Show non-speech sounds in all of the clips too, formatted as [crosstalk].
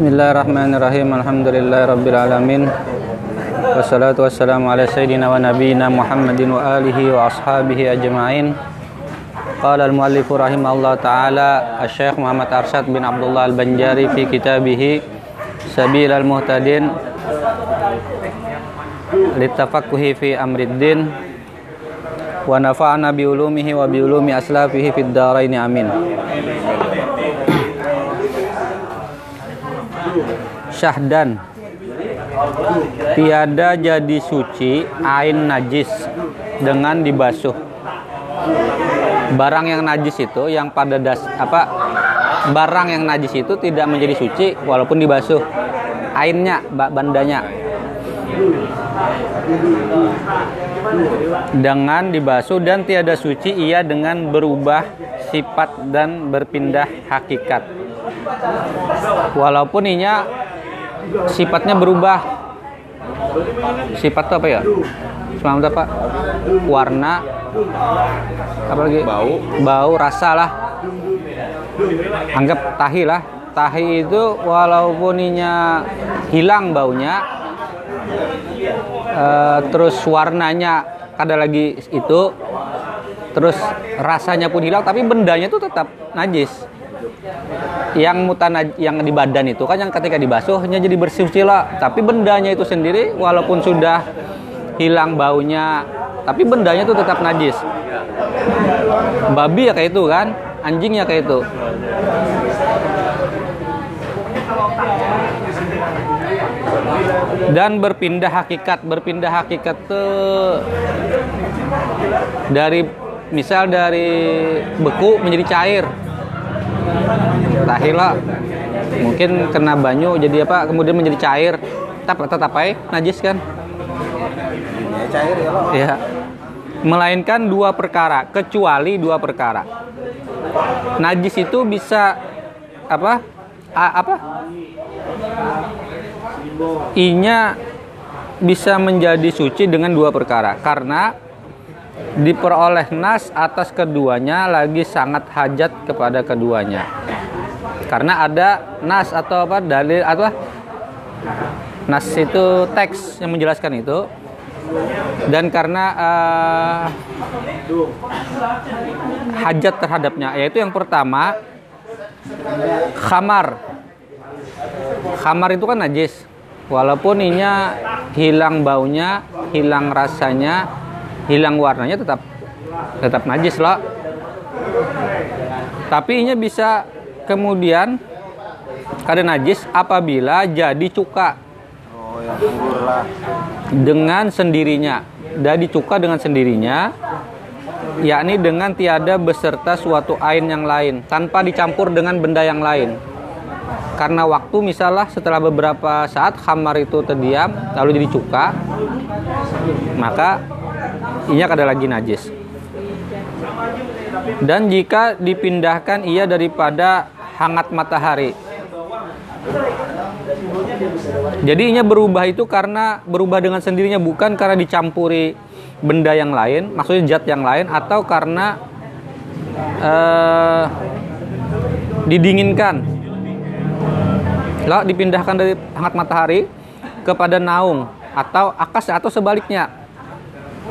Bismillahirrahmanirrahim. Alhamdulillahirabbil. Wassalatu wassalamu ala sayyidina wa nabiyyina Muhammadin wa alihi wa ashabihi ajma'in. Qala al-muallif rahimahullah taala Asy-Syaikh Muhammad Arsyad bin Abdullah Al-Banjari fi kitabih Sabilal Muhtadin litafaqquhi fi amriddin wa nafa'ana bi ulumihi wa bi ulumi aslafihi fid dharain amin. Syahdan. Tiada jadi suci ain najis dengan dibasuh. Barang yang najis itu yang pada das apa barang yang najis itu tidak menjadi suci walaupun dibasuh. Ainnya bandanya. Dengan dibasuh dan tiada suci ia dengan berubah sifat dan berpindah hakikat. Walaupun inya sifatnya berubah. Sifat itu apa ya? Selamat apa? Warna. Apa lagi? Bau. Bau rasa lah. Anggap tahi lah. Tahi itu walaupun inya hilang baunya eh, terus warnanya ada lagi itu terus rasanya pun hilang tapi bendanya itu tetap najis yang mutan yang di badan itu kan yang ketika dibasuhnya jadi bersih lah. Tapi bendanya itu sendiri walaupun sudah hilang baunya tapi bendanya itu tetap najis. Babi ya kayak itu kan anjingnya kayak itu. Dan berpindah hakikat berpindah hakikat tuh dari misal dari beku menjadi cair tahila mungkin kena banyu jadi apa kemudian menjadi cair. Tetap tetap apa najis kan? Ya cair ya lo ya melainkan dua perkara kecuali dua perkara. Najis itu bisa apa? A, apa? Inya bisa menjadi suci dengan dua perkara. Karena diperoleh nas atas keduanya lagi sangat hajat kepada keduanya. Karena ada nas atau apa dalil atau nas itu teks yang menjelaskan itu. Dan karena uh, hajat terhadapnya yaitu yang pertama khamar. Khamar itu kan najis. Walaupun inya hilang baunya hilang rasanya hilang warnanya tetap tetap najis loh tapi inya bisa kemudian kada najis apabila jadi cuka. Oh lah. Dengan sendirinya. Jadi cuka dengan sendirinya yakni dengan tiada beserta suatu ain yang lain tanpa dicampur dengan benda yang lain. Karena waktu misalnya setelah beberapa saat khamar itu terdiam lalu jadi cuka maka ia kada lagi najis dan jika dipindahkan ia daripada hangat matahari jadi inya berubah itu karena berubah dengan sendirinya bukan karena dicampuri benda yang lain, maksudnya zat yang lain atau karena uh, didinginkan. Lalu dipindahkan dari hangat matahari kepada naung atau akas atau sebaliknya.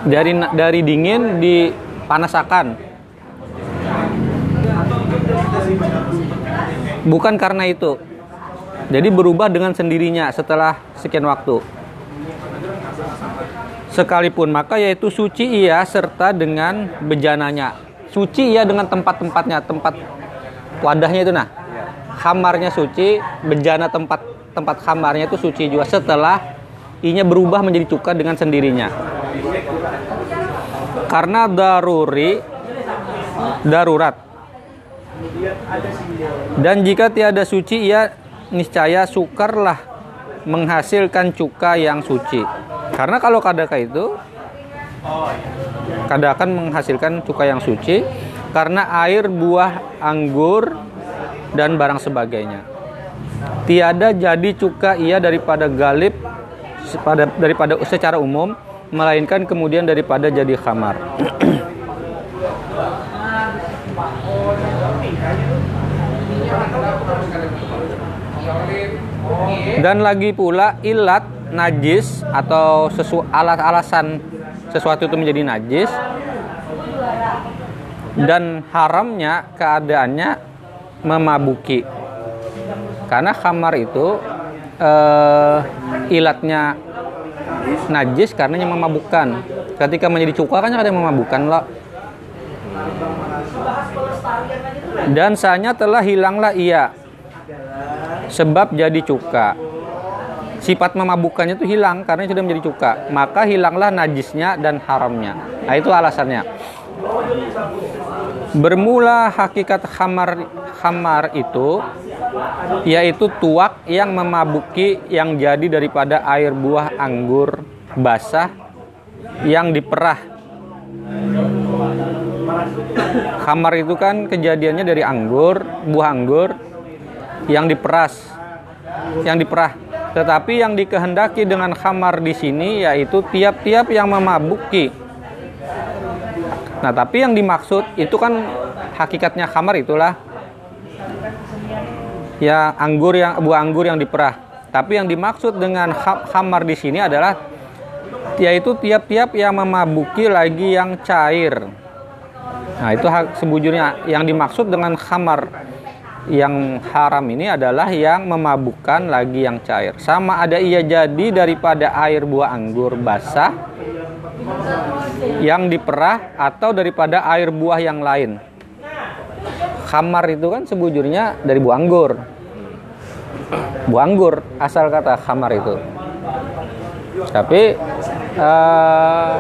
Dari dari dingin dipanasakan. Bukan karena itu. Jadi berubah dengan sendirinya setelah sekian waktu. Sekalipun maka yaitu suci ia serta dengan bejananya. Suci ia dengan tempat-tempatnya, tempat wadahnya itu nah. Kamarnya suci, bejana tempat tempat kamarnya itu suci juga setelah inya berubah menjadi cuka dengan sendirinya. Karena daruri darurat. Dan jika tiada suci ia niscaya sukarlah menghasilkan cuka yang suci. Karena kalau kadaka itu kada akan menghasilkan cuka yang suci karena air buah anggur dan barang sebagainya. Tiada jadi cuka ia daripada galib pada daripada secara umum melainkan kemudian daripada jadi khamar. Dan lagi pula ilat najis atau sesu alat alasan sesuatu itu menjadi najis dan haramnya keadaannya memabuki. Karena khamar itu eh, ilatnya najis karena yang memabukkan. Ketika menjadi cuka kan ada yang memabukkan loh. Dan sanya telah hilanglah ia sebab jadi cuka. Sifat memabukkannya itu hilang karena sudah menjadi cuka. Maka hilanglah najisnya dan haramnya. Nah itu alasannya. Bermula hakikat khamar khamar itu yaitu tuak yang memabuki yang jadi daripada air buah anggur basah yang diperah. Khamar itu kan kejadiannya dari anggur, buah anggur yang diperas, yang diperah. Tetapi yang dikehendaki dengan khamar di sini yaitu tiap-tiap yang memabuki. Nah, tapi yang dimaksud itu kan hakikatnya khamar itulah ya anggur yang buah anggur yang diperah. Tapi yang dimaksud dengan khamar di sini adalah yaitu tiap-tiap yang memabuki lagi yang cair. Nah, itu hak sebujurnya yang dimaksud dengan khamar yang haram ini adalah yang memabukkan lagi yang cair. Sama ada ia jadi daripada air buah anggur basah yang diperah atau daripada air buah yang lain. Khamar itu kan sebujurnya dari buah anggur. Buah anggur asal kata khamar itu. Tapi uh,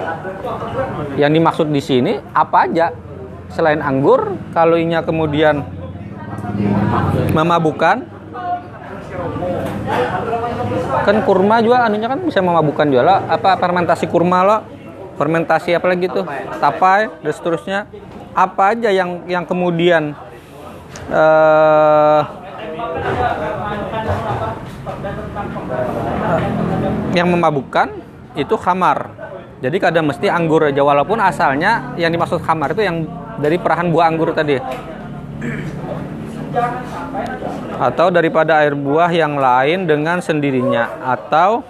yang dimaksud di sini apa aja selain anggur kalau inya kemudian memabukkan kan kurma juga anunya kan bisa memabukkan juga lah apa fermentasi kurma lo fermentasi apa lagi tuh? Tapai dan seterusnya. Apa aja yang yang kemudian uh, yang memabukkan itu khamar. Jadi kadang mesti anggur aja walaupun asalnya yang dimaksud khamar itu yang dari perahan buah anggur tadi. Atau daripada air buah yang lain dengan sendirinya atau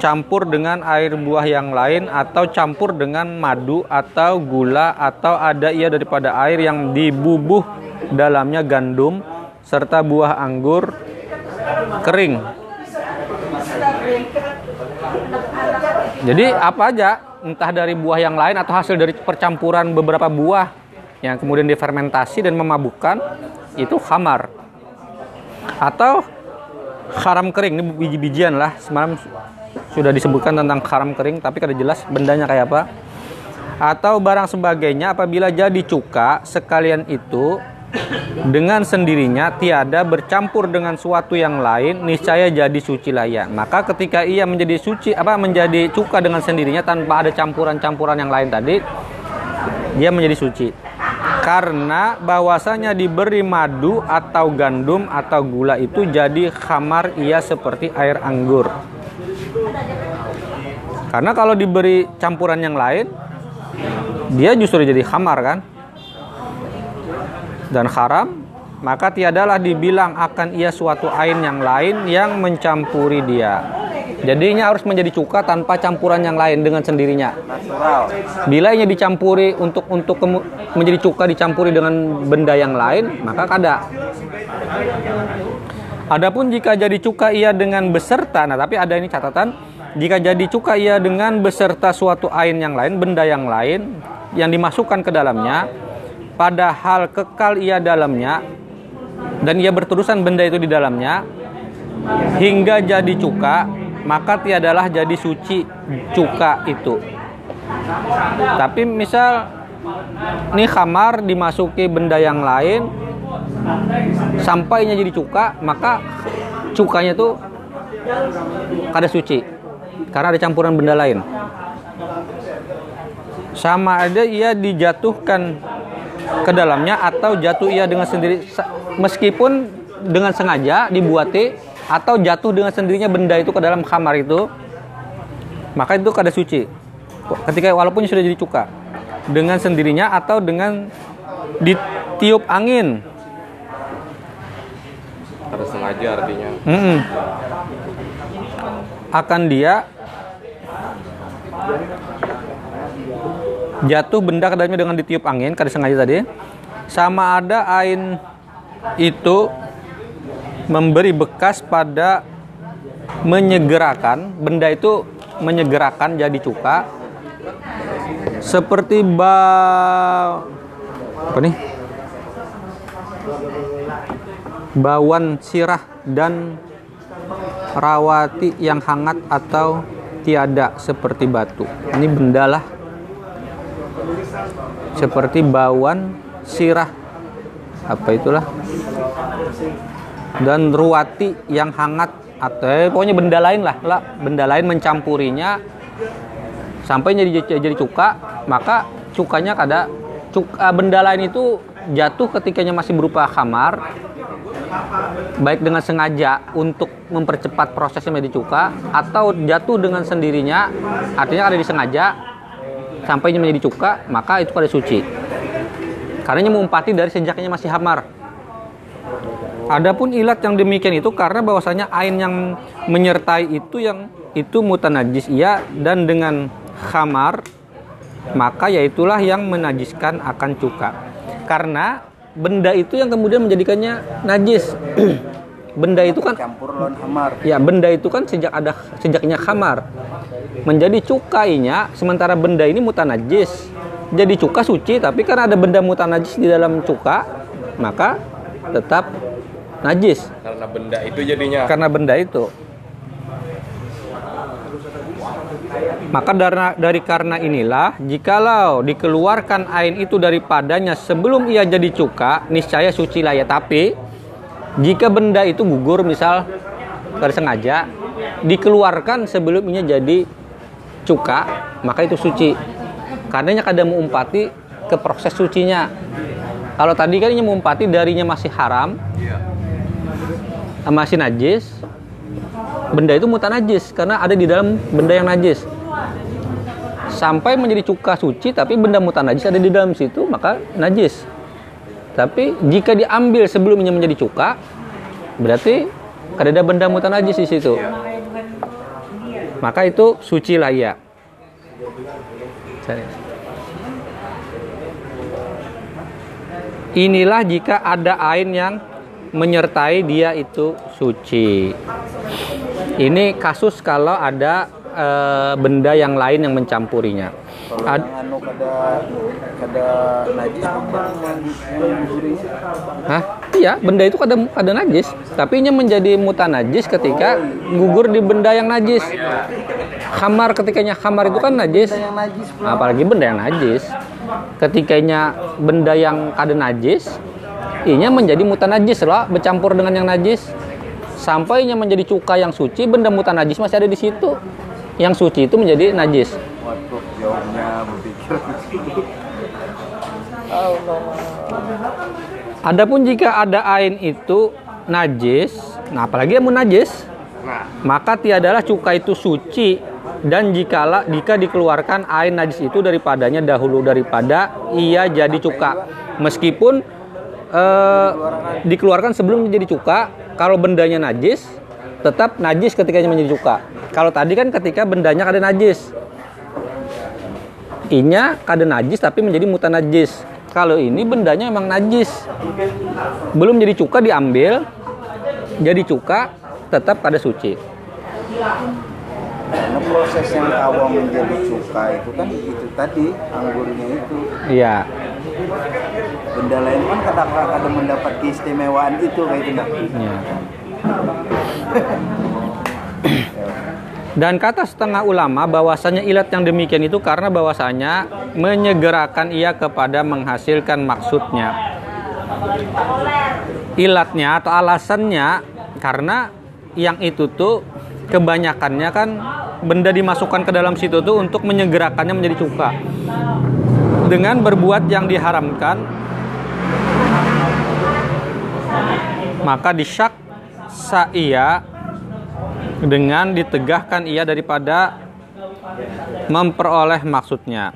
campur dengan air buah yang lain atau campur dengan madu atau gula atau ada ia daripada air yang dibubuh dalamnya gandum serta buah anggur kering jadi apa aja, entah dari buah yang lain atau hasil dari percampuran beberapa buah yang kemudian difermentasi dan memabukkan, itu khamar. Atau haram kering, ini biji-bijian lah. Semalam sudah disebutkan tentang haram kering, tapi kada jelas bendanya kayak apa. Atau barang sebagainya apabila jadi cuka sekalian itu dengan sendirinya tiada bercampur dengan suatu yang lain niscaya jadi suci layak. Maka ketika ia menjadi suci apa menjadi cuka dengan sendirinya tanpa ada campuran-campuran yang lain tadi dia menjadi suci. Karena bahwasanya diberi madu atau gandum atau gula itu jadi khamar ia seperti air anggur karena kalau diberi campuran yang lain dia justru jadi khamar kan dan haram, maka tiadalah dibilang akan ia suatu ain yang lain yang mencampuri dia. Jadinya harus menjadi cuka tanpa campuran yang lain dengan sendirinya. Bila ia dicampuri untuk untuk menjadi cuka dicampuri dengan benda yang lain, maka kada. Adapun jika jadi cuka ia dengan beserta, nah tapi ada ini catatan, jika jadi cuka ia dengan beserta suatu ain yang lain, benda yang lain yang dimasukkan ke dalamnya, padahal kekal ia dalamnya dan ia berterusan benda itu di dalamnya hingga jadi cuka maka tiadalah jadi suci cuka itu. Tapi misal ini kamar dimasuki benda yang lain sampainya jadi cuka maka cukanya itu kada suci. Karena ada campuran benda lain. Sama ada ia dijatuhkan ke dalamnya atau jatuh ia dengan sendiri. Meskipun dengan sengaja dibuati atau jatuh dengan sendirinya benda itu ke dalam kamar itu maka itu kada suci. Ketika walaupun sudah jadi cuka. Dengan sendirinya atau dengan ditiup angin Harus sengaja artinya. Mm-mm. akan dia jatuh benda ke dalamnya dengan ditiup angin kada sengaja tadi sama ada ain itu memberi bekas pada menyegerakan benda itu menyegerakan jadi cuka seperti ba apa nih bawan sirah dan rawati yang hangat atau tiada seperti batu. Ini benda lah. Seperti bawan sirah apa itulah. Dan ruwati yang hangat atau eh, pokoknya benda lain lah, lah benda lain mencampurinya sampai jadi jadi cuka, maka cukanya kada cuka benda lain itu jatuh ketikanya masih berupa khamar baik dengan sengaja untuk mempercepat prosesnya menjadi cuka atau jatuh dengan sendirinya artinya ada disengaja sampainya menjadi cuka maka itu pada suci karena mengumpati dari sejaknya masih hamar Adapun ilat yang demikian itu karena bahwasanya ain yang menyertai itu yang itu mutanajis iya dan dengan khamar maka yaitulah yang menajiskan akan cuka. Karena benda itu yang kemudian menjadikannya najis. [clears throat] benda itu kan campur lawan hamar ya benda itu kan sejak ada sejaknya khamar menjadi cukainya sementara benda ini mutanajis jadi cuka suci tapi kan ada benda mutanajis di dalam cuka maka tetap najis Karena benda itu jadinya. karena benda itu. Maka dari, dari karena inilah, jikalau dikeluarkan ain itu daripadanya sebelum ia jadi cuka, niscaya suci lah ya. Tapi jika benda itu gugur, misal tersengaja, dikeluarkan sebelum ia jadi cuka, maka itu suci. Karenanya kadang mengumpati ke proses sucinya. Kalau tadi kan ini mengumpati darinya masih haram, masih najis benda itu mutan najis karena ada di dalam benda yang najis sampai menjadi cuka suci tapi benda mutan najis ada di dalam situ maka najis. Tapi jika diambil sebelumnya menjadi cuka berarti ada benda mutan najis di situ. Maka itu suci lah ya inilah jika ada ain yang menyertai dia itu suci. Ini kasus kalau ada e, benda yang lain yang mencampurinya. kalau Ad- yang anu kada kada najis Hah? Iya, benda itu kada kada najis, tapi ini menjadi mutanajis ketika gugur di benda yang najis. Khamar ketikanya khamar itu kan najis. najis Apalagi benda yang najis. Ketikanya benda yang kada najis, inya menjadi mutanajis loh, bercampur dengan yang najis. Sampainya menjadi cuka yang suci, benda mutanajis masih ada di situ. Yang suci itu menjadi najis. waduh jauhnya berpikir. Adapun jika ada ain itu najis, nah apalagi yang najis, Nah, maka tiadalah cuka itu suci. Dan jikala jika dikeluarkan air najis itu daripadanya dahulu daripada ia jadi cuka. Meskipun eh, dikeluarkan sebelum menjadi cuka kalau bendanya najis tetap najis ketika menjadi cuka. Kalau tadi kan ketika bendanya kada najis. Inya kada najis tapi menjadi mutan najis. Kalau ini bendanya memang najis. Belum jadi cuka diambil jadi cuka tetap kada suci. Karena proses yang awam menjadi cuka itu kan itu tadi anggurnya itu. Iya. Benda lain kan kadang kadang mendapat keistimewaan itu kayak nah. Iya. [coughs] Dan kata setengah ulama bahwasanya ilat yang demikian itu karena bahwasanya menyegerakan ia kepada menghasilkan maksudnya. Ilatnya atau alasannya karena yang itu tuh kebanyakannya kan benda dimasukkan ke dalam situ tuh untuk menyegerakannya menjadi cuka. Dengan berbuat yang diharamkan maka disyak ia dengan ditegahkan ia daripada memperoleh maksudnya?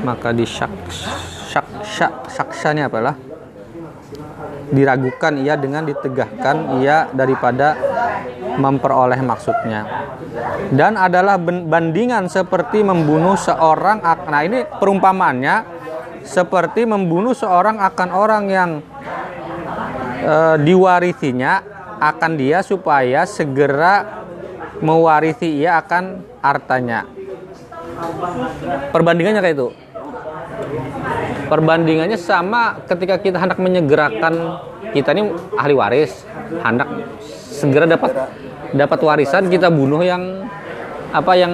Maka disyak syak syak saksanya apalah? Diragukan ia dengan ditegahkan ia daripada memperoleh maksudnya. Dan adalah bandingan seperti membunuh seorang nah ini perumpamaannya seperti membunuh seorang akan orang yang eh, diwarisinya akan dia supaya segera mewarisi ia akan hartanya. Perbandingannya kayak itu? Perbandingannya sama ketika kita hendak menyegerakan kita ini ahli waris hendak segera dapat dapat warisan kita bunuh yang apa yang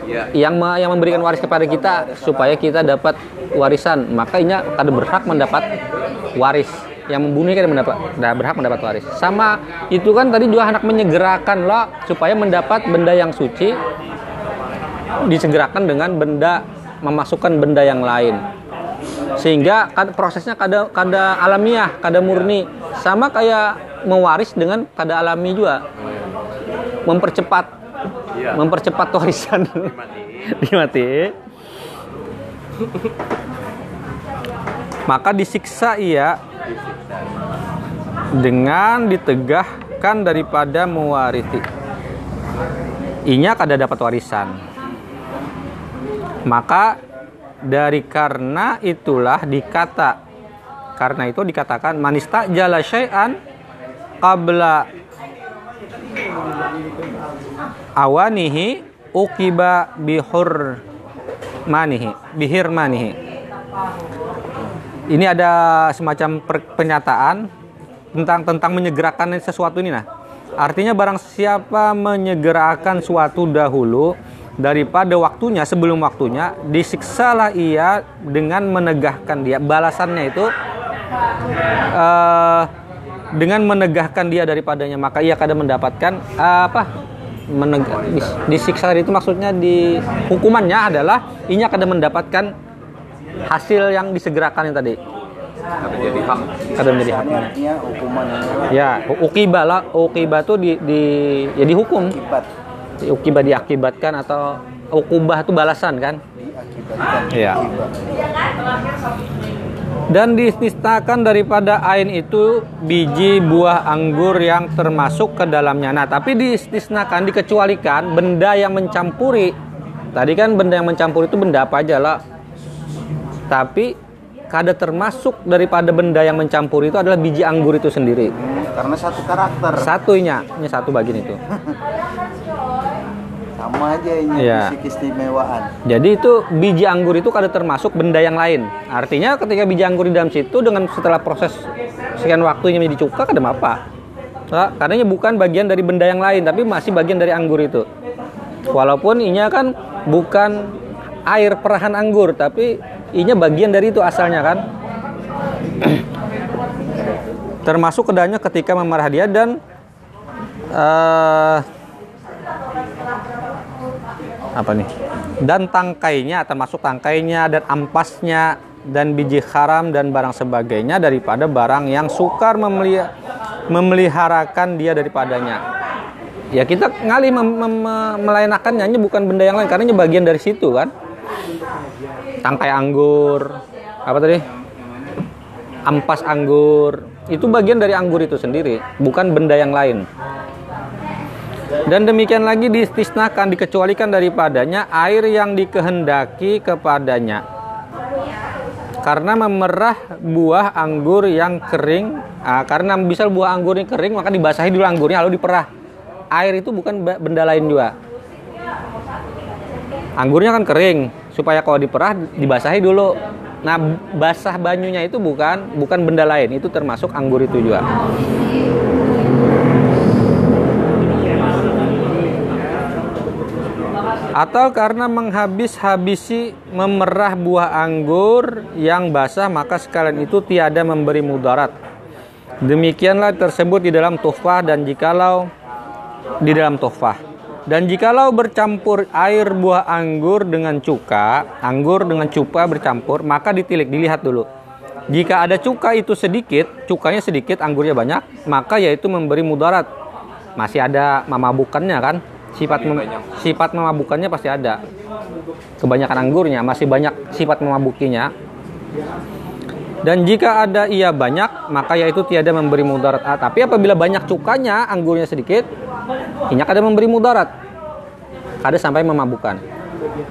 Iya. yang me- yang memberikan waris kepada kita supaya kita dapat warisan. Maka ini kada berhak mendapat waris yang membunuh kan mendapat tidak berhak mendapat waris. Sama itu kan tadi juga hendak menyegerakan loh supaya mendapat benda yang suci disegerakan dengan benda memasukkan benda yang lain. Sehingga kad- prosesnya kada kada alamiah kada murni. Sama kayak mewaris dengan kada alami juga. Mempercepat Iya. mempercepat warisan. [laughs] Dimati maka disiksa ia dengan ditegahkan daripada mewarisi. Inya kada dapat warisan. Maka dari karena itulah dikata karena itu dikatakan manista jala syai'an qabla awanihi ukiba bihur manihi bihir manihi ini ada semacam per- pernyataan tentang tentang menyegerakan sesuatu ini nah. Artinya barang siapa menyegerakan suatu dahulu daripada waktunya sebelum waktunya disiksalah ia dengan menegahkan dia. Balasannya itu eh, dengan menegahkan dia daripadanya maka ia kadang mendapatkan eh, apa? Disiksa itu maksudnya di hukumannya adalah ia kadang mendapatkan hasil yang disegerakan yang tadi Tapi jadi hak. kadang menjadi haknya artinya hukumannya ya ukiba lah ukiba tuh di, di ya dihukum akibat ukiba diakibatkan atau ukubah itu balasan kan diakibatkan Iya. dan diistisnakan daripada ain itu biji buah anggur yang termasuk ke dalamnya. Nah, tapi diistisnakan, dikecualikan benda yang mencampuri. Tadi kan benda yang mencampuri itu benda apa aja lah. Tapi kada termasuk daripada benda yang mencampuri itu adalah biji anggur itu sendiri. Hmm, karena satu karakter Satunya, ini satu bagian itu. [laughs] sama aja ini fisik keistimewaan Jadi itu biji anggur itu kada termasuk benda yang lain. Artinya ketika biji anggur di dalam situ dengan setelah proses sekian waktunya menjadi cuka kada apa. Nah, karena bukan bagian dari benda yang lain tapi masih bagian dari anggur itu. Walaupun inya kan bukan air perahan anggur tapi inya bagian dari itu asalnya kan. [clears throat] Termasuk kedanya ketika memarah dia dan eh apa nih? Dan tangkainya termasuk tangkainya dan ampasnya dan biji haram dan barang sebagainya daripada barang yang sukar memeli- memeliharakan dia daripadanya. Ya kita ngalih mem- melainakannya bukan benda yang lain karena ini bagian dari situ kan tangkai anggur apa tadi ampas anggur itu bagian dari anggur itu sendiri bukan benda yang lain dan demikian lagi diistisnakan, dikecualikan daripadanya air yang dikehendaki kepadanya. Karena memerah buah anggur yang kering, ah, karena misal buah anggur ini kering maka dibasahi dulu anggurnya lalu diperah. Air itu bukan benda lain juga. Anggurnya kan kering, supaya kalau diperah dibasahi dulu. Nah, basah banyunya itu bukan bukan benda lain, itu termasuk anggur itu juga. atau karena menghabis-habisi memerah buah anggur yang basah maka sekalian itu tiada memberi mudarat. Demikianlah tersebut di dalam tuhfah dan jikalau di dalam tuhfah. Dan jikalau bercampur air buah anggur dengan cuka, anggur dengan cuka bercampur, maka ditilik, dilihat dulu. Jika ada cuka itu sedikit, cukanya sedikit, anggurnya banyak, maka yaitu memberi mudarat. Masih ada memabukannya kan? Sifat mem- sifat memabukannya pasti ada. Kebanyakan anggurnya masih banyak sifat memabukinya. Dan jika ada ia banyak, maka yaitu tiada memberi mudarat. Ah, tapi apabila banyak cukanya, anggurnya sedikit, ini kada memberi mudarat. Kada sampai memabukkan.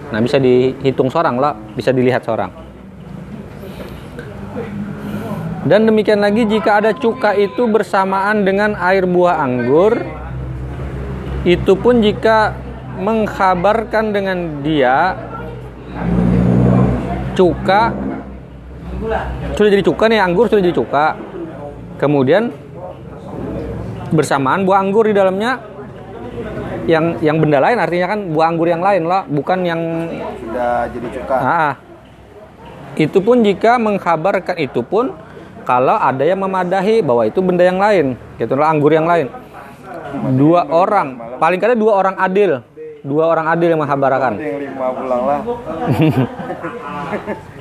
Nah, bisa dihitung seorang lah, bisa dilihat seorang. Dan demikian lagi jika ada cuka itu bersamaan dengan air buah anggur, itu pun jika mengkhabarkan dengan dia cuka sudah jadi cuka nih anggur sudah jadi cuka. Kemudian bersamaan buah anggur di dalamnya. Yang yang benda lain artinya kan buah anggur yang lain lah bukan yang Sudah jadi cuka. ah, itu pun jika mengkhabarkan itu pun kalau ada yang memadahi bahwa itu benda yang lain gitu lah anggur yang lain. Dua orang paling kada dua orang adil. Dua orang adil yang lah. [laughs]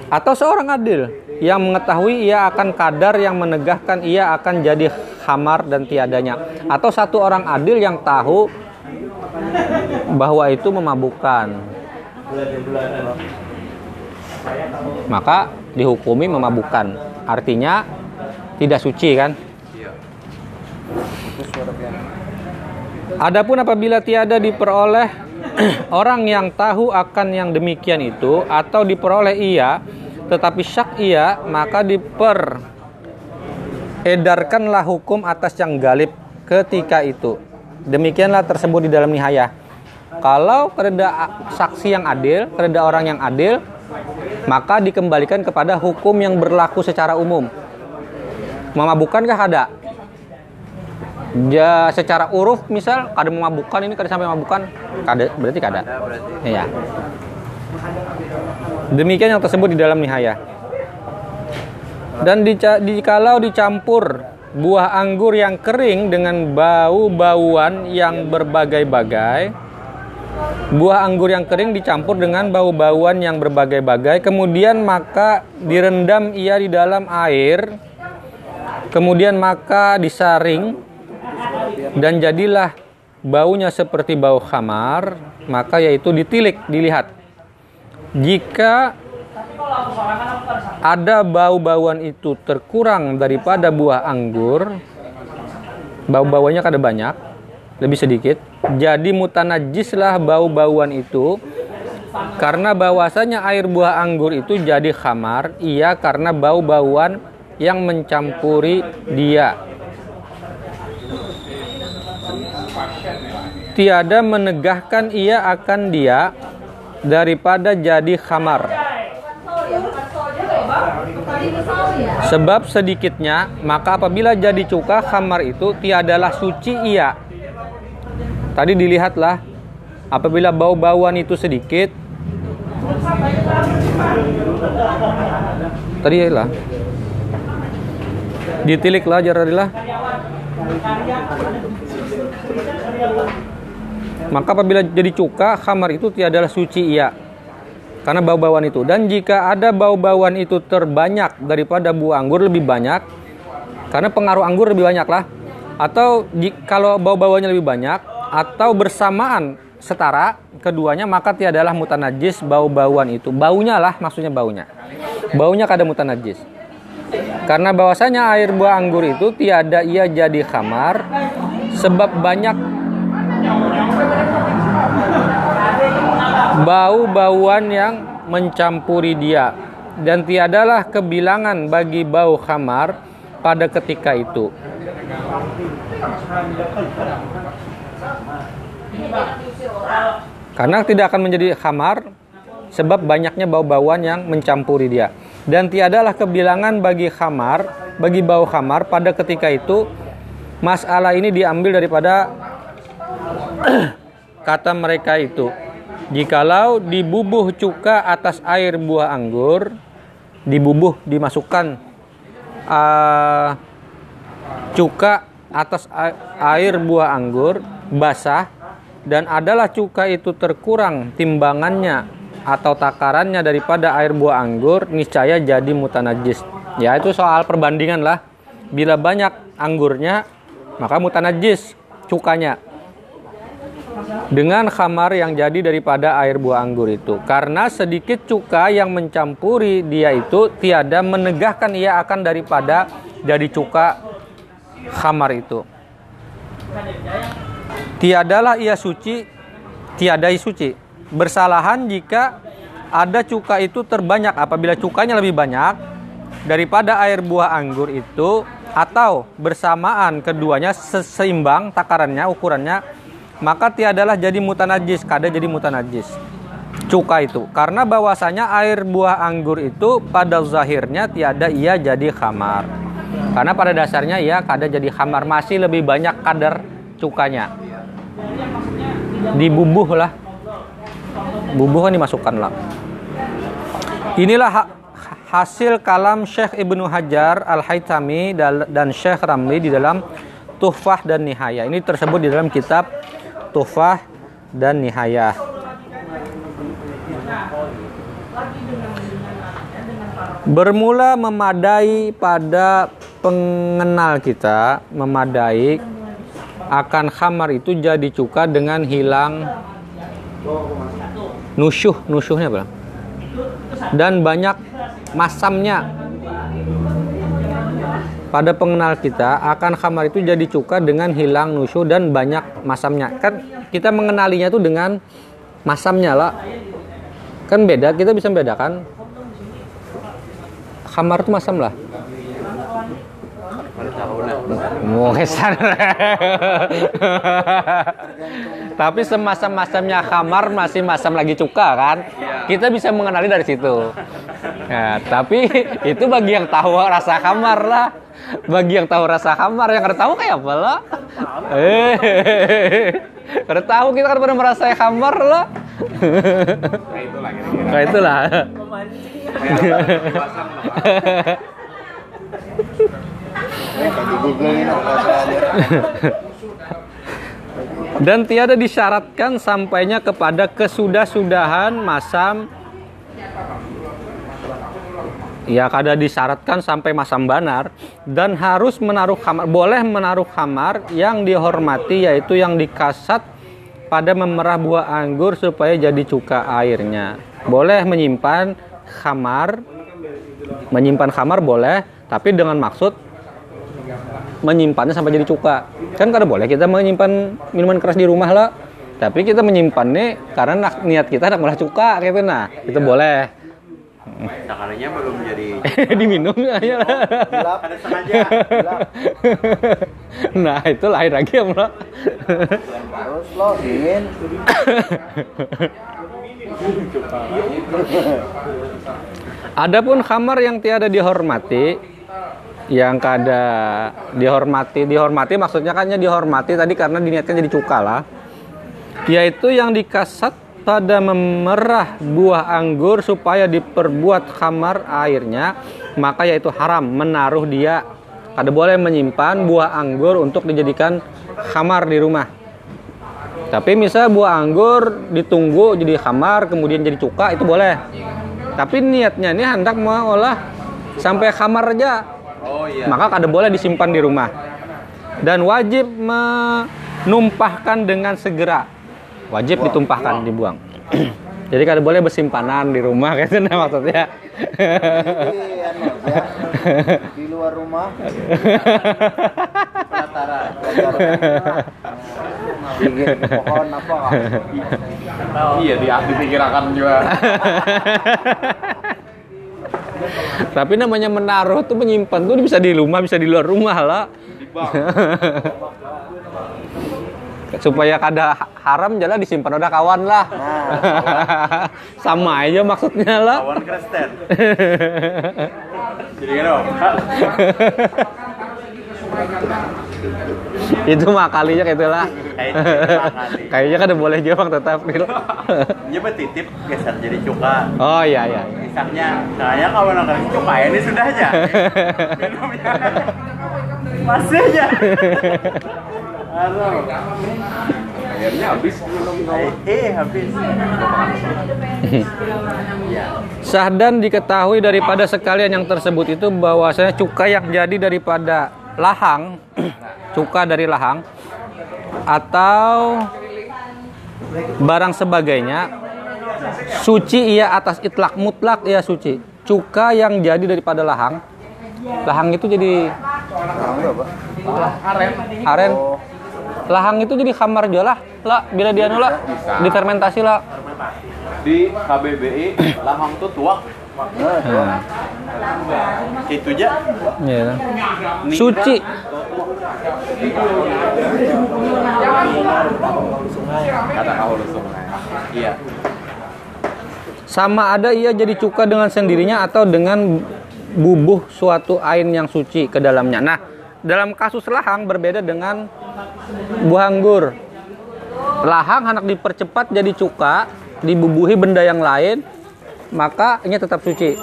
atau seorang adil yang mengetahui ia akan kadar yang menegahkan ia akan jadi khamar dan tiadanya. Atau satu orang adil yang tahu bahwa itu memabukkan. Maka dihukumi memabukkan. Artinya tidak suci kan? Iya. Adapun apabila tiada diperoleh [clears throat] orang yang tahu akan yang demikian itu atau diperoleh ia tetapi syak ia maka diper edarkanlah hukum atas yang galib ketika itu. Demikianlah tersebut di dalam nihaya. Kalau kereda saksi yang adil, kereda orang yang adil, maka dikembalikan kepada hukum yang berlaku secara umum. Memabukkankah ada? Ja, secara uruf misal kada memabukkan ini kada sampai memabukkan, kada berarti kada. Ada berarti. Iya. Demikian yang tersebut di dalam nihaya. Dan dica- jikalau dicampur buah anggur yang kering dengan bau-bauan yang berbagai-bagai, buah anggur yang kering dicampur dengan bau-bauan yang berbagai-bagai, kemudian maka direndam ia di dalam air, kemudian maka disaring dan jadilah baunya seperti bau khamar, maka yaitu ditilik, dilihat. Jika ada bau-bauan itu terkurang daripada buah anggur, bau-bauannya kada banyak, lebih sedikit, jadi mutanajislah bau-bauan itu. Karena bahwasanya air buah anggur itu jadi khamar, ia karena bau-bauan yang mencampuri dia. Tiada menegahkan ia akan dia daripada jadi khamar. Sebab sedikitnya, maka apabila jadi cuka khamar itu tiadalah suci ia. Tadi dilihatlah, apabila bau-bauan itu sedikit, tadi lah, ditiliklah jaradilah. Maka apabila jadi cuka, khamar itu tiadalah suci ia. Karena bau-bauan itu. Dan jika ada bau-bauan itu terbanyak daripada buah anggur lebih banyak, karena pengaruh anggur lebih banyak lah. Atau kalau bau-bauannya lebih banyak, atau bersamaan setara keduanya, maka tiadalah mutanajis bau-bauan itu. Baunya lah maksudnya baunya. Baunya kada mutanajis. Karena bahwasanya air buah anggur itu tiada ia jadi khamar sebab banyak bau-bauan yang mencampuri dia dan tiadalah kebilangan bagi bau khamar pada ketika itu. Karena tidak akan menjadi khamar sebab banyaknya bau-bauan yang mencampuri dia. Dan tiadalah kebilangan bagi khamar, bagi bau khamar pada ketika itu masalah ini diambil daripada [clears throat] kata mereka itu. Jikalau dibubuh cuka atas air buah anggur, dibubuh dimasukkan ah, cuka atas air buah anggur basah dan adalah cuka itu terkurang timbangannya atau takarannya daripada air buah anggur niscaya jadi mutanajis. Ya itu soal perbandingan lah. Bila banyak anggurnya maka mutanajis cukanya. Dengan khamar yang jadi daripada air buah anggur itu. Karena sedikit cuka yang mencampuri dia itu tiada menegahkan ia akan daripada jadi cuka khamar itu. Tiadalah ia suci tiadai suci. Bersalahan jika ada cuka itu terbanyak. Apabila cukanya lebih banyak daripada air buah anggur itu atau bersamaan keduanya seimbang takarannya ukurannya maka tiadalah jadi mutanajis. Kada jadi mutanajis. Cuka itu. Karena bahwasanya air buah anggur itu pada zahirnya tiada ia jadi khamar. Karena pada dasarnya ia kada jadi khamar. Masih lebih banyak kadar cukanya. Dibubuh lah bubuh kan dimasukkan lah. Inilah ha hasil kalam Syekh Ibnu Hajar Al-Haytami dan Syekh Ramli di dalam Tuhfah dan Nihaya ini tersebut di dalam kitab Tuhfah dan Nihaya. Bermula memadai pada pengenal kita memadai akan khamar itu jadi cuka dengan hilang nusyuh. Nusyuhnya apa? Dan banyak masamnya pada pengenal kita akan khamar itu jadi cuka dengan hilang nusyuh dan banyak masamnya. Kan kita mengenalinya tuh dengan masamnya lah kan beda kita bisa membedakan. Khamar itu masam lah kesan tapi semasam-masamnya kamar masih masam lagi cuka kan? Kita bisa mengenali dari situ. Ya, tapi itu bagi yang tahu rasa kamar lah. Bagi yang tahu rasa kamar yang tahu kayak apa lah. Eh tahu kita kan pernah merasa kamar lah. Kayak itulah [laughs] [laughs] dan tiada disyaratkan sampainya kepada kesudah-sudahan masam. Ya kada disyaratkan sampai masam banar. Dan harus menaruh kamar boleh menaruh kamar yang dihormati yaitu yang dikasat pada memerah buah anggur supaya jadi cuka airnya. Boleh menyimpan kamar menyimpan kamar boleh tapi dengan maksud menyimpannya sampai jadi cuka. Kan kada boleh kita menyimpan minuman keras di rumah lah. Tapi kita menyimpannya karena niat kita nak malah cuka gitu nah itu boleh. Sekalinya belum jadi [laughs] diminum aja lah gelap ada sengaja. [laughs] nah itu lain lagi ya mulai terus lo dingin Adapun khamar yang tiada dihormati, yang kada dihormati, dihormati maksudnya kan dihormati tadi karena diniatkan jadi cuka lah, yaitu yang dikasat pada memerah buah anggur supaya diperbuat khamar airnya, maka yaitu haram menaruh dia. Kada boleh menyimpan buah anggur untuk dijadikan khamar di rumah. Tapi misal buah anggur ditunggu jadi khamar kemudian jadi cuka itu boleh. Tapi niatnya ini hendak mau olah sampai khamar aja. Oh iya. Maka kada boleh disimpan di rumah. Dan wajib menumpahkan dengan segera. Wajib ditumpahkan, dibuang. [clears throat] Jadi kada boleh bersimpanan di rumah [laughs] gitu nah maksudnya. Jadi, anu, ya, di luar rumah Pelataran. pohon apa? [laughs] Iya, di dipikirkan juga. [laughs] Tapi namanya menaruh tuh menyimpan tuh bisa di rumah, bisa di luar rumah lah. [laughs] Supaya kada haram jalan disimpan udah kawan lah. Nah, [laughs] Sama aja maksudnya lah. Kawan Kristen. [laughs] Jadi kan. Itu mah kalinya kayak itulah. Kayaknya [laughs] Kayaknya kan boleh juga bang tetap gitu. [laughs] Dia titip geser jadi cuka. Oh iya iya. Misalnya, saya kawan akan cuka ini sudah aja. [laughs] Minumnya masih aja. Aduh. Akhirnya habis minum Eh, habis. Ya. Sahdan diketahui daripada sekalian yang tersebut itu bahwasanya cuka yang jadi daripada lahang, cuka dari lahang. Atau barang sebagainya. Suci ia atas itlak mutlak ia suci. Cuka yang jadi daripada lahang. Lahang itu jadi aren. Oh, lahang itu jadi kamar juga lah. Lah bila dia nula difermentasi lah. Di KBBI [coughs] lahang tuh tuak. Nah, tuh. Itu aja. Iya. suci Kata kau lu sungai. Iya. sama ada ia jadi cuka dengan sendirinya atau dengan bubuh suatu ain yang suci ke dalamnya. Nah, dalam kasus lahang berbeda dengan buah anggur. Lahang hendak dipercepat jadi cuka, dibubuhi benda yang lain, maka ini tetap suci.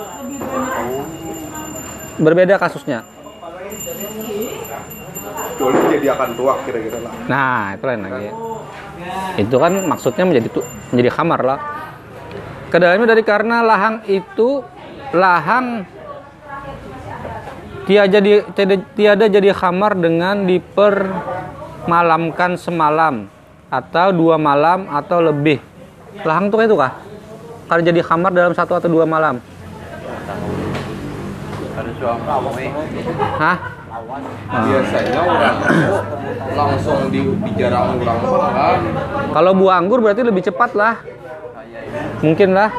Berbeda kasusnya. Kecuali jadi akan tuak kira-kira lah. Nah, itu lain lagi. Itu kan maksudnya menjadi tu, menjadi kamar lah. Ke dalamnya dari karena lahang itu lahang tiada jadi tiada, tiada jadi kamar dengan dipermalamkan semalam atau dua malam atau lebih. Lahang tuh itu kah? Kalau jadi kamar dalam satu atau dua malam. Hah? Biasanya orang langsung di, di jarang orang makan. Kalau buah anggur berarti lebih cepat lah. Mungkin lah.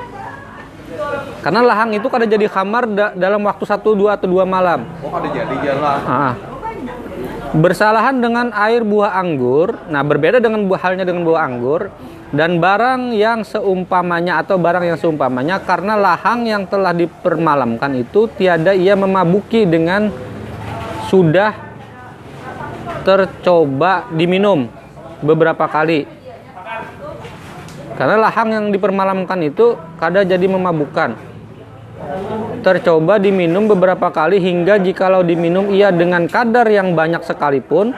Karena lahang itu kada jadi kamar da- dalam waktu satu, dua atau dua malam. Oh ada jadi jalan. Ah. Bersalahan dengan air buah anggur. Nah, berbeda dengan buah halnya dengan buah anggur dan barang yang seumpamanya atau barang yang seumpamanya karena lahang yang telah dipermalamkan itu tiada ia memabuki dengan sudah tercoba diminum beberapa kali. Karena lahang yang dipermalamkan itu kada jadi memabukkan tercoba diminum beberapa kali hingga jikalau diminum ia dengan kadar yang banyak sekalipun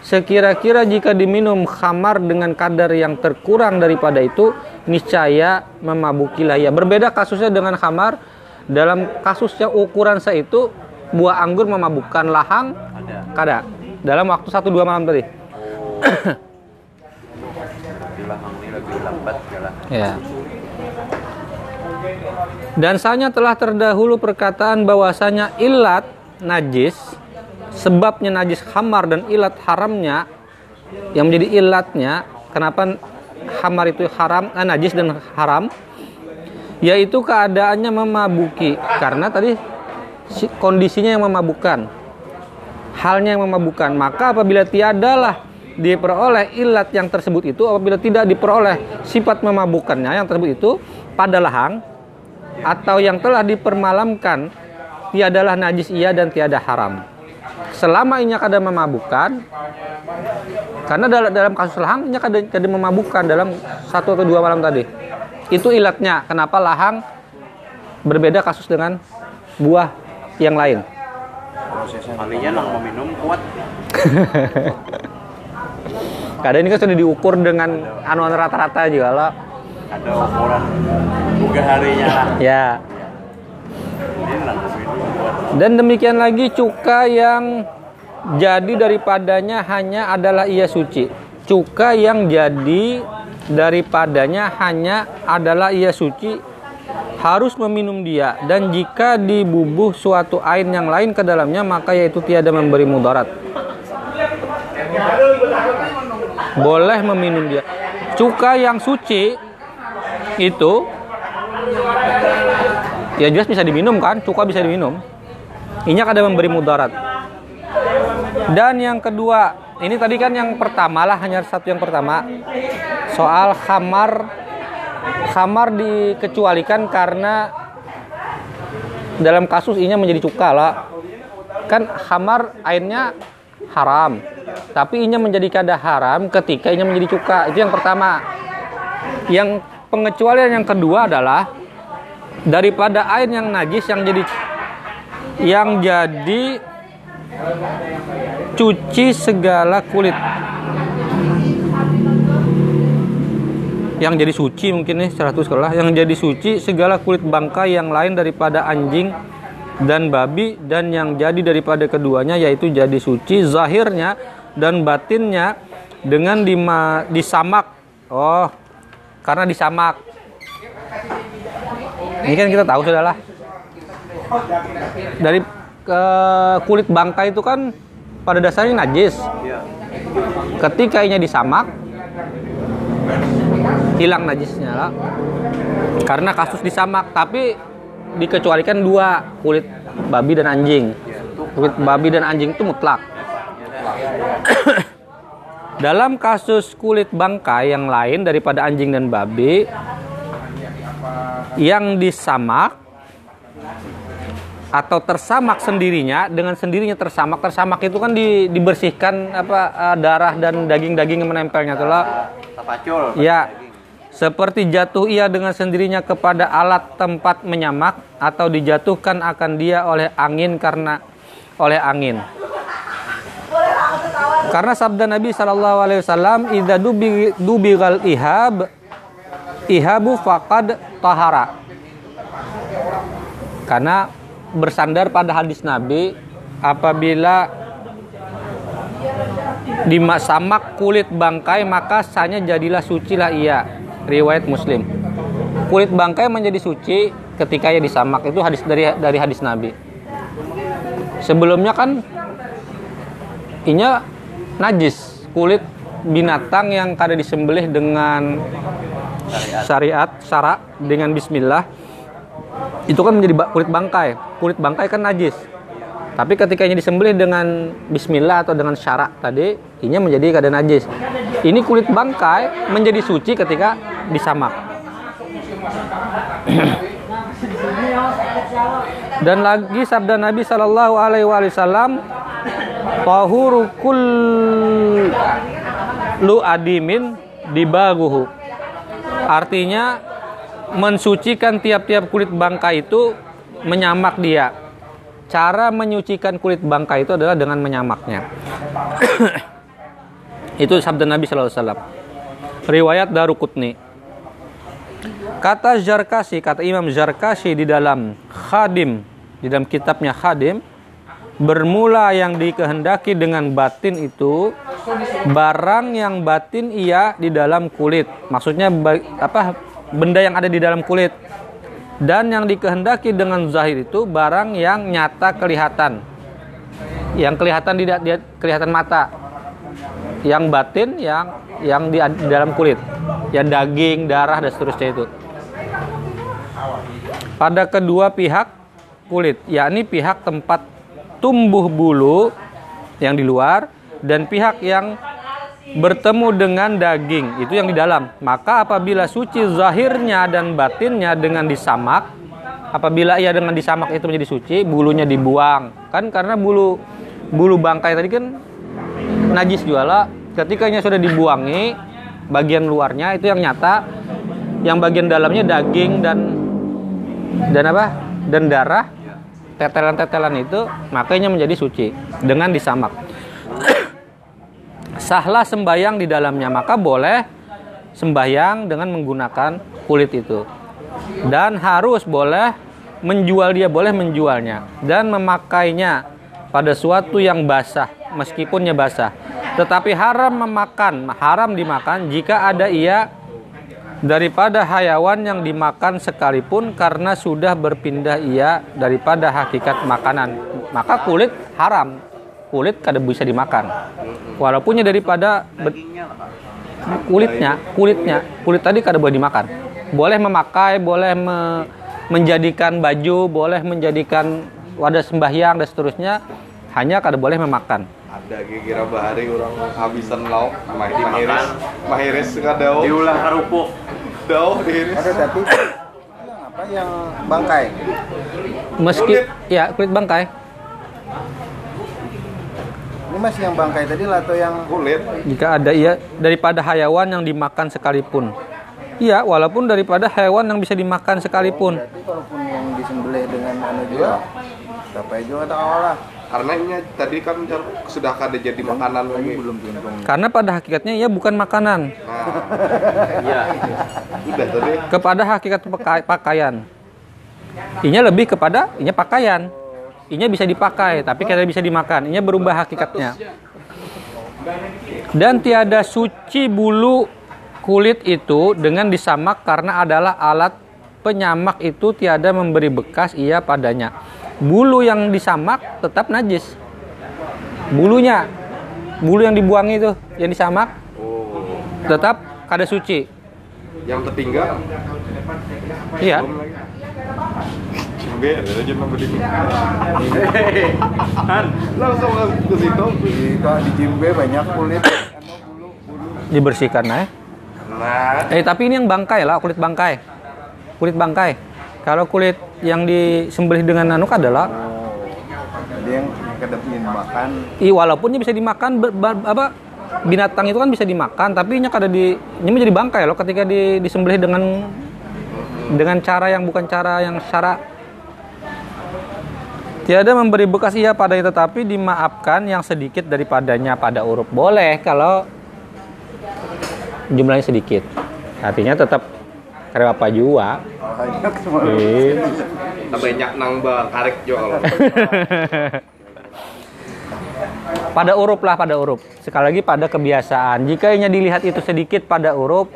sekira-kira jika diminum khamar dengan kadar yang terkurang daripada itu niscaya memabukilah ia berbeda kasusnya dengan khamar dalam kasusnya ukuran itu buah anggur memabukkan lahang Ada. kada dalam waktu satu dua malam tadi Di lahang ini lebih lambat jalan. Ya. Dan sanya telah terdahulu perkataan bahwasanya ilat najis, sebabnya najis hamar dan ilat haramnya yang menjadi ilatnya, kenapa hamar itu haram, eh, najis dan haram, yaitu keadaannya memabuki karena tadi si- kondisinya yang memabukkan, halnya yang memabukkan. Maka apabila tiadalah diperoleh ilat yang tersebut itu, apabila tidak diperoleh sifat memabukkannya yang tersebut itu pada lahang atau yang telah dipermalamkan, tiadalah najis ia dan tiada haram. Selama inya kada memabukkan, karena dalam, dalam kasus lahang inya kada, kada memabukkan dalam satu atau dua malam tadi. Itu ilatnya. Kenapa lahang berbeda kasus dengan buah yang lain? Kalinya nang meminum kuat. [laughs] Kadang ini kan sudah diukur dengan anuan rata-rata juga lah. Ada ukuran buka harinya lah. Ya. Ini nang meminum kuat. Dan demikian lagi cuka yang jadi daripadanya hanya adalah ia suci. Cuka yang jadi daripadanya hanya adalah ia suci harus meminum dia dan jika dibubuh suatu air yang lain ke dalamnya maka yaitu tiada memberi mudarat. Boleh meminum dia. Cuka yang suci itu ya jelas bisa diminum kan? Cuka bisa diminum. Ini kada memberi mudarat. Dan yang kedua, ini tadi kan yang pertama lah, hanya satu yang pertama. Soal khamar khamar dikecualikan karena dalam kasus ini menjadi cuka lah. Kan khamar airnya haram. Tapi inya menjadi kada haram ketika inya menjadi cuka. Itu yang pertama. Yang pengecualian yang kedua adalah daripada air yang najis yang jadi yang jadi cuci segala kulit yang jadi suci mungkin nih 100 sekolah yang jadi suci segala kulit bangkai yang lain daripada anjing dan babi dan yang jadi daripada keduanya yaitu jadi suci zahirnya dan batinnya dengan dima, disamak oh karena disamak. Ini kan kita tahu sudahlah. Dari ke kulit bangkai itu kan pada dasarnya najis. Ketika inya disamak, hilang najisnya lah. Karena kasus disamak, tapi dikecualikan dua kulit babi dan anjing. Kulit babi dan anjing itu mutlak. [coughs] Dalam kasus kulit bangkai yang lain daripada anjing dan babi yang disamak atau tersamak sendirinya dengan sendirinya tersamak tersamak itu kan di- dibersihkan apa eh, darah dan daging-daging yang menempelnya itulah Tapacul. Ya, seperti jatuh ia dengan sendirinya kepada alat tempat menyamak atau dijatuhkan akan dia oleh angin karena oleh angin. Karena sabda Nabi Shallallahu Alaihi Wasallam, "Idza dubi dubigal ihab, ihabu faqad tahara." Karena bersandar pada hadis Nabi, apabila disamak kulit bangkai maka sanya jadilah suci lah ia. Riwayat muslim. Kulit bangkai menjadi suci ketika ia disamak. Itu hadis dari dari hadis nabi. Sebelumnya kan inya najis. Kulit binatang yang kada disembelih dengan syariat syara dengan bismillah itu kan menjadi kulit bangkai kulit bangkai kan najis tapi ketika ini disembelih dengan bismillah atau dengan syarak tadi, ini menjadi keadaan najis. Ini kulit bangkai menjadi suci ketika disamak. [clears throat] Dan lagi sabda Nabi Shallallahu Alaihi Wasallam, tahuru lu adimin dibaguhu. Artinya mensucikan tiap-tiap kulit bangkai itu menyamak dia. Cara menyucikan kulit bangka itu adalah dengan menyamaknya. [coughs] itu sabda Nabi Sallallahu Alaihi Wasallam. Riwayat Darukutni. Kata Zarkasi, kata Imam Zarkasi di dalam Khadim, di dalam kitabnya Khadim, bermula yang dikehendaki dengan batin itu barang yang batin ia di dalam kulit. Maksudnya apa benda yang ada di dalam kulit. Dan yang dikehendaki dengan zahir itu barang yang nyata kelihatan. Yang kelihatan di, kelihatan mata. Yang batin yang yang di, di dalam kulit. Ya daging darah dan seterusnya itu. Pada kedua pihak kulit yakni pihak tempat tumbuh bulu yang di luar dan pihak yang bertemu dengan daging itu yang di dalam. Maka apabila suci zahirnya dan batinnya dengan disamak apabila ia dengan disamak itu menjadi suci bulunya dibuang. Kan karena bulu bulu bangkai tadi kan najis juala ketika nya sudah dibuangi bagian luarnya itu yang nyata. Yang bagian dalamnya daging dan dan apa? Dan darah tetelan-tetelan itu makanya menjadi suci dengan disamak sahlah sembayang di dalamnya maka boleh sembayang dengan menggunakan kulit itu. Dan harus boleh menjual dia boleh menjualnya. Dan memakainya pada suatu yang basah meskipunnya basah. Tetapi haram memakan haram dimakan jika ada ia daripada hayawan yang dimakan sekalipun karena sudah berpindah ia daripada hakikat makanan. Maka kulit haram kulit kada bisa dimakan. Walaupunnya daripada kulitnya kulitnya kulit tadi kada boleh dimakan. Boleh memakai boleh me- menjadikan baju boleh menjadikan wadah sembahyang dan seterusnya hanya kada boleh memakan. Ada kira bahari orang habisan lauk mah dihiris mahiris nggak daun? Diulah kerupuk. daun dihiris Ada tapi yang apa yang bangkai. meski ya kulit bangkai Masih yang bangkai tadi lah atau yang kulit? Jika ada ia daripada hayawan yang dimakan sekalipun. Iya walaupun daripada hewan yang bisa dimakan sekalipun. Berarti kalaupun yang disembelih dengan anu juga sampai juga tak lah. karena ini tadi kan sudah kada jadi makanan lagi. Belum tuntung. karena pada hakikatnya ia bukan makanan. Nah Iya. udah tadi. Kepada hakikat pakaian. Inya lebih kepada inya pakaian inya bisa dipakai tapi kada bisa dimakan inya berubah hakikatnya dan tiada suci bulu kulit itu dengan disamak karena adalah alat penyamak itu tiada memberi bekas ia padanya. Bulu yang disamak tetap najis. Bulunya, bulu yang dibuang itu, yang disamak Oh. tetap kada suci. Yang tertinggal Iya. Ada aja [laughs] Langsung ke situ. Di, Jimbe banyak kulit. Dibersihkan nah. Nah, Eh tapi ini yang bangkai lah, kulit bangkai. Kulit bangkai. Kalau kulit yang disembelih dengan anu adalah Oh. Jadi yang kedepin makan i walaupun ini bisa dimakan ber- ber- apa binatang itu kan bisa dimakan tapi nya kada di ini menjadi bangkai loh ketika di, disembelih dengan dengan cara yang bukan cara yang syara tiada memberi bekas ia padanya tetapi dimaafkan yang sedikit daripadanya pada urup. Boleh kalau jumlahnya sedikit. Artinya tetap karena apa banyak semua. Eh. banyak nang karek kalau. [laughs] pada urup lah pada urup. Sekali lagi pada kebiasaan. Jika inya dilihat itu sedikit pada urup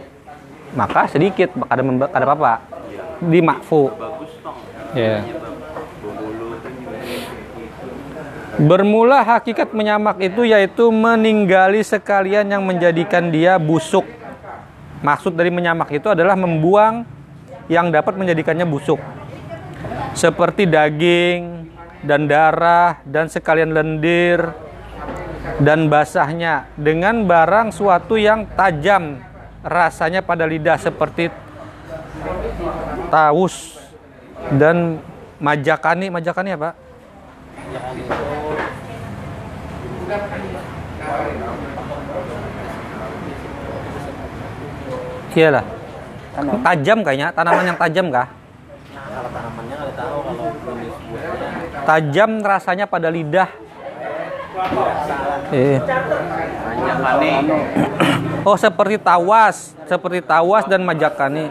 maka sedikit. Ada apa di makfu ya bermula hakikat menyamak itu yaitu meninggali sekalian yang menjadikan dia busuk. Maksud dari menyamak itu adalah membuang yang dapat menjadikannya busuk. Seperti daging dan darah dan sekalian lendir dan basahnya dengan barang suatu yang tajam rasanya pada lidah seperti taus dan majakani. Majakani apa iyalah. Tajam kayaknya. Tanaman yang tajam kah? Tajam rasanya pada lidah. Kali. Oh seperti tawas, seperti tawas dan majakani.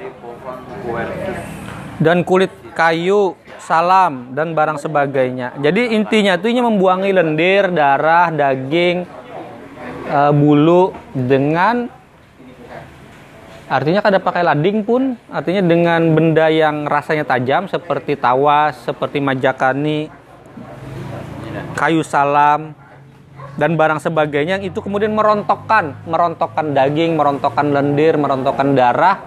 Dan kulit kayu, salam dan barang sebagainya. Jadi intinya itu membuangi lendir, darah, daging, eh, bulu dengan artinya kada pakai lading pun, artinya dengan benda yang rasanya tajam seperti tawas, seperti majakani, kayu salam dan barang sebagainya itu kemudian merontokkan, merontokkan daging, merontokkan lendir, merontokkan darah,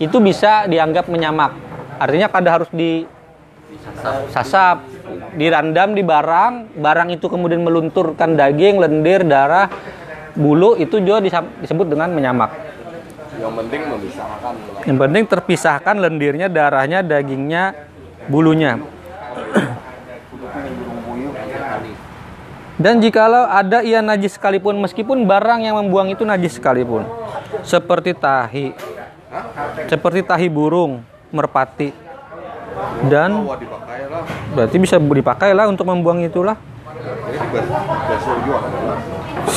itu bisa dianggap menyamak. Artinya kada harus di sasap, dirandam di barang, barang itu kemudian melunturkan daging, lendir, darah, bulu itu juga disebut dengan menyamak. Yang penting memisahkan. Yang penting terpisahkan lendirnya, darahnya, dagingnya, bulunya. Dan jikalau ada ia najis sekalipun, meskipun barang yang membuang itu najis sekalipun, seperti tahi, seperti tahi burung, merpati, dan berarti bisa dipakai lah untuk membuang itulah.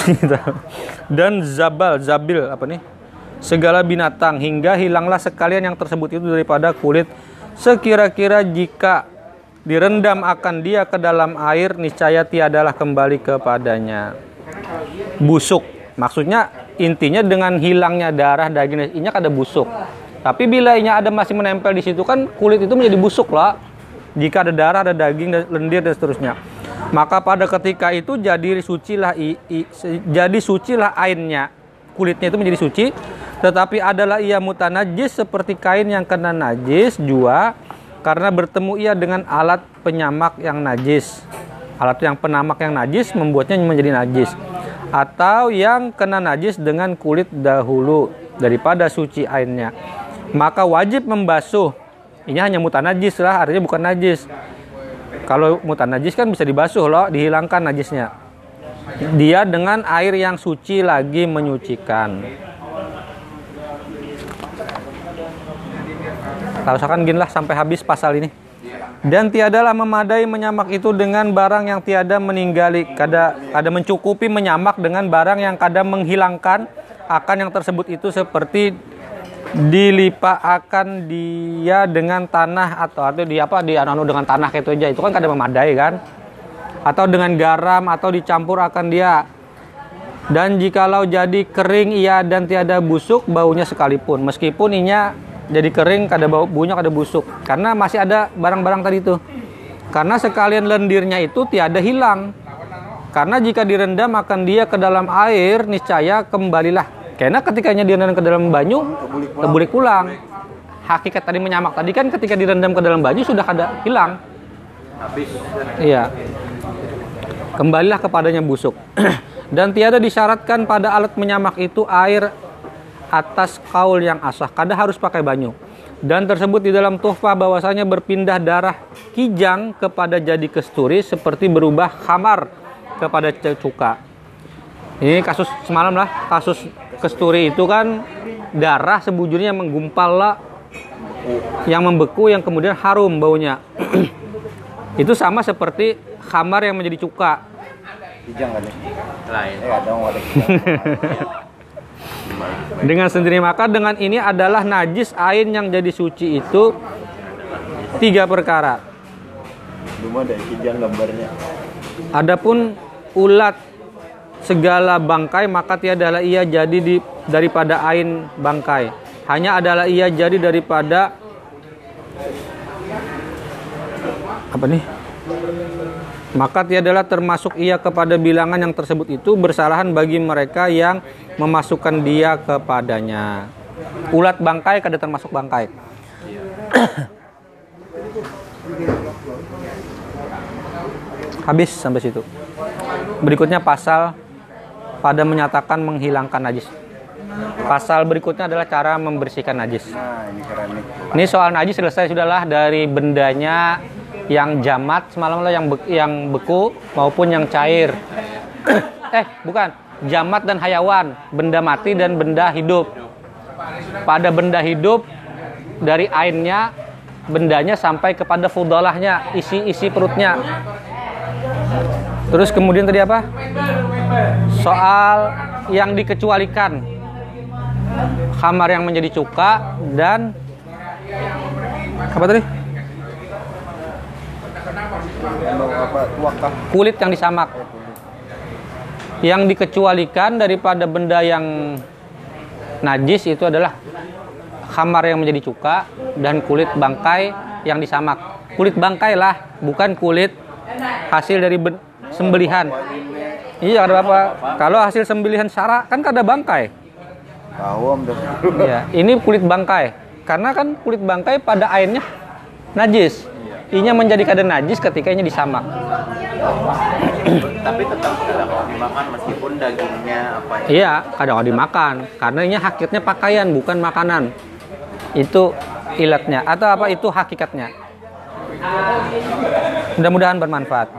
[laughs] Dan zabal, zabil apa nih? Segala binatang hingga hilanglah sekalian yang tersebut itu daripada kulit sekira-kira jika direndam akan dia ke dalam air niscaya tiadalah kembali kepadanya. Busuk. Maksudnya intinya dengan hilangnya darah daging ini ada busuk. Tapi bila ini ada masih menempel di situ kan kulit itu menjadi busuk lah. Jika ada darah, ada daging, dan lendir dan seterusnya. Maka pada ketika itu jadi sucilah i, i- jadi sucilah ainnya. Kulitnya itu menjadi suci, tetapi adalah ia mutanajis seperti kain yang kena najis jua karena bertemu ia dengan alat penyamak yang najis. Alat yang penamak yang najis membuatnya menjadi najis. Atau yang kena najis dengan kulit dahulu daripada suci ainnya. Maka wajib membasuh. Ini hanya mutanajis lah, artinya bukan najis. Kalau mutanajis kan bisa dibasuh loh, dihilangkan najisnya. Dia dengan air yang suci lagi menyucikan. Kalau misalkan gini lah sampai habis pasal ini. Dan tiadalah memadai menyamak itu dengan barang yang tiada meninggali, kada kada mencukupi menyamak dengan barang yang kada menghilangkan akan yang tersebut itu seperti dilipat akan dia dengan tanah atau atau di apa di anu dengan tanah itu aja itu kan kada memadai kan atau dengan garam atau dicampur akan dia Dan jikalau jadi kering ia dan tiada busuk baunya sekalipun, meskipun inya jadi kering kada bau baunya kada busuk, karena masih ada barang-barang tadi itu. Karena sekalian lendirnya itu tiada hilang. Karena jika direndam akan dia ke dalam air, niscaya kembalilah. Karena ketikanya direndam ke dalam banyu, kebulik pulang. Hakikat tadi menyamak tadi kan ketika direndam ke dalam banyu sudah kada hilang. Habis. Iya. Kembalilah kepadanya busuk. [clears throat] Dan tiada disyaratkan pada alat menyamak itu air atas kaul yang asah. Kada harus pakai banyu. Dan tersebut di dalam tuhfah bahwasanya berpindah darah kijang kepada jadi kesturi seperti berubah khamar kepada cuka. Ini kasus semalam lah, kasus kesturi itu kan darah sebujurnya menggumpal lah, yang membeku yang kemudian harum baunya. [clears throat] itu sama seperti khamar yang menjadi cuka. Kijang kan ya? Lain. Eh. [laughs] Dengan sendiri maka dengan ini adalah najis ain yang jadi suci itu tiga perkara. Belum ada kijang gambarnya. Adapun ulat segala bangkai maka tiadalah ia jadi di, daripada ain bangkai. Hanya adalah ia jadi daripada apa nih? Maka tiadalah termasuk ia kepada bilangan yang tersebut itu bersalahan bagi mereka yang memasukkan dia kepadanya. Ulat bangkai kada termasuk bangkai. [coughs] Habis sampai situ. Berikutnya pasal pada menyatakan menghilangkan najis. Pasal berikutnya adalah cara membersihkan najis. Nah, ini keren nih. Ini soal najis selesai sudahlah dari bendanya yang jamat semalam lah yang be- yang beku maupun yang cair. [clears throat] eh, bukan. Jamat dan hayawan, benda mati dan benda hidup. Pada benda hidup dari ainnya bendanya sampai kepada fudolahnya, isi-isi perutnya. Terus kemudian tadi apa? Soal yang dikecualikan. Khamar yang menjadi cuka dan apa tadi? Kulit yang disamak. Yang dikecualikan daripada benda yang najis itu adalah khamar yang menjadi cuka dan kulit bangkai yang disamak. Kulit bangkai lah, bukan kulit hasil dari sembelihan. Iya, ada apa? Kalau hasil sembelihan syara kan kada bangkai. Tahu om tuh. Ya, ini kulit bangkai. Karena kan kulit bangkai pada airnya najis. Inya menjadi kada najis ketika inya disamak. Tapi tetap tidak mau dimakan meskipun dagingnya apa ya. Iya, kadang kadang dimakan karena ini hakikatnya pakaian bukan makanan. Itu ilatnya atau apa itu hakikatnya. Mudah-mudahan bermanfaat.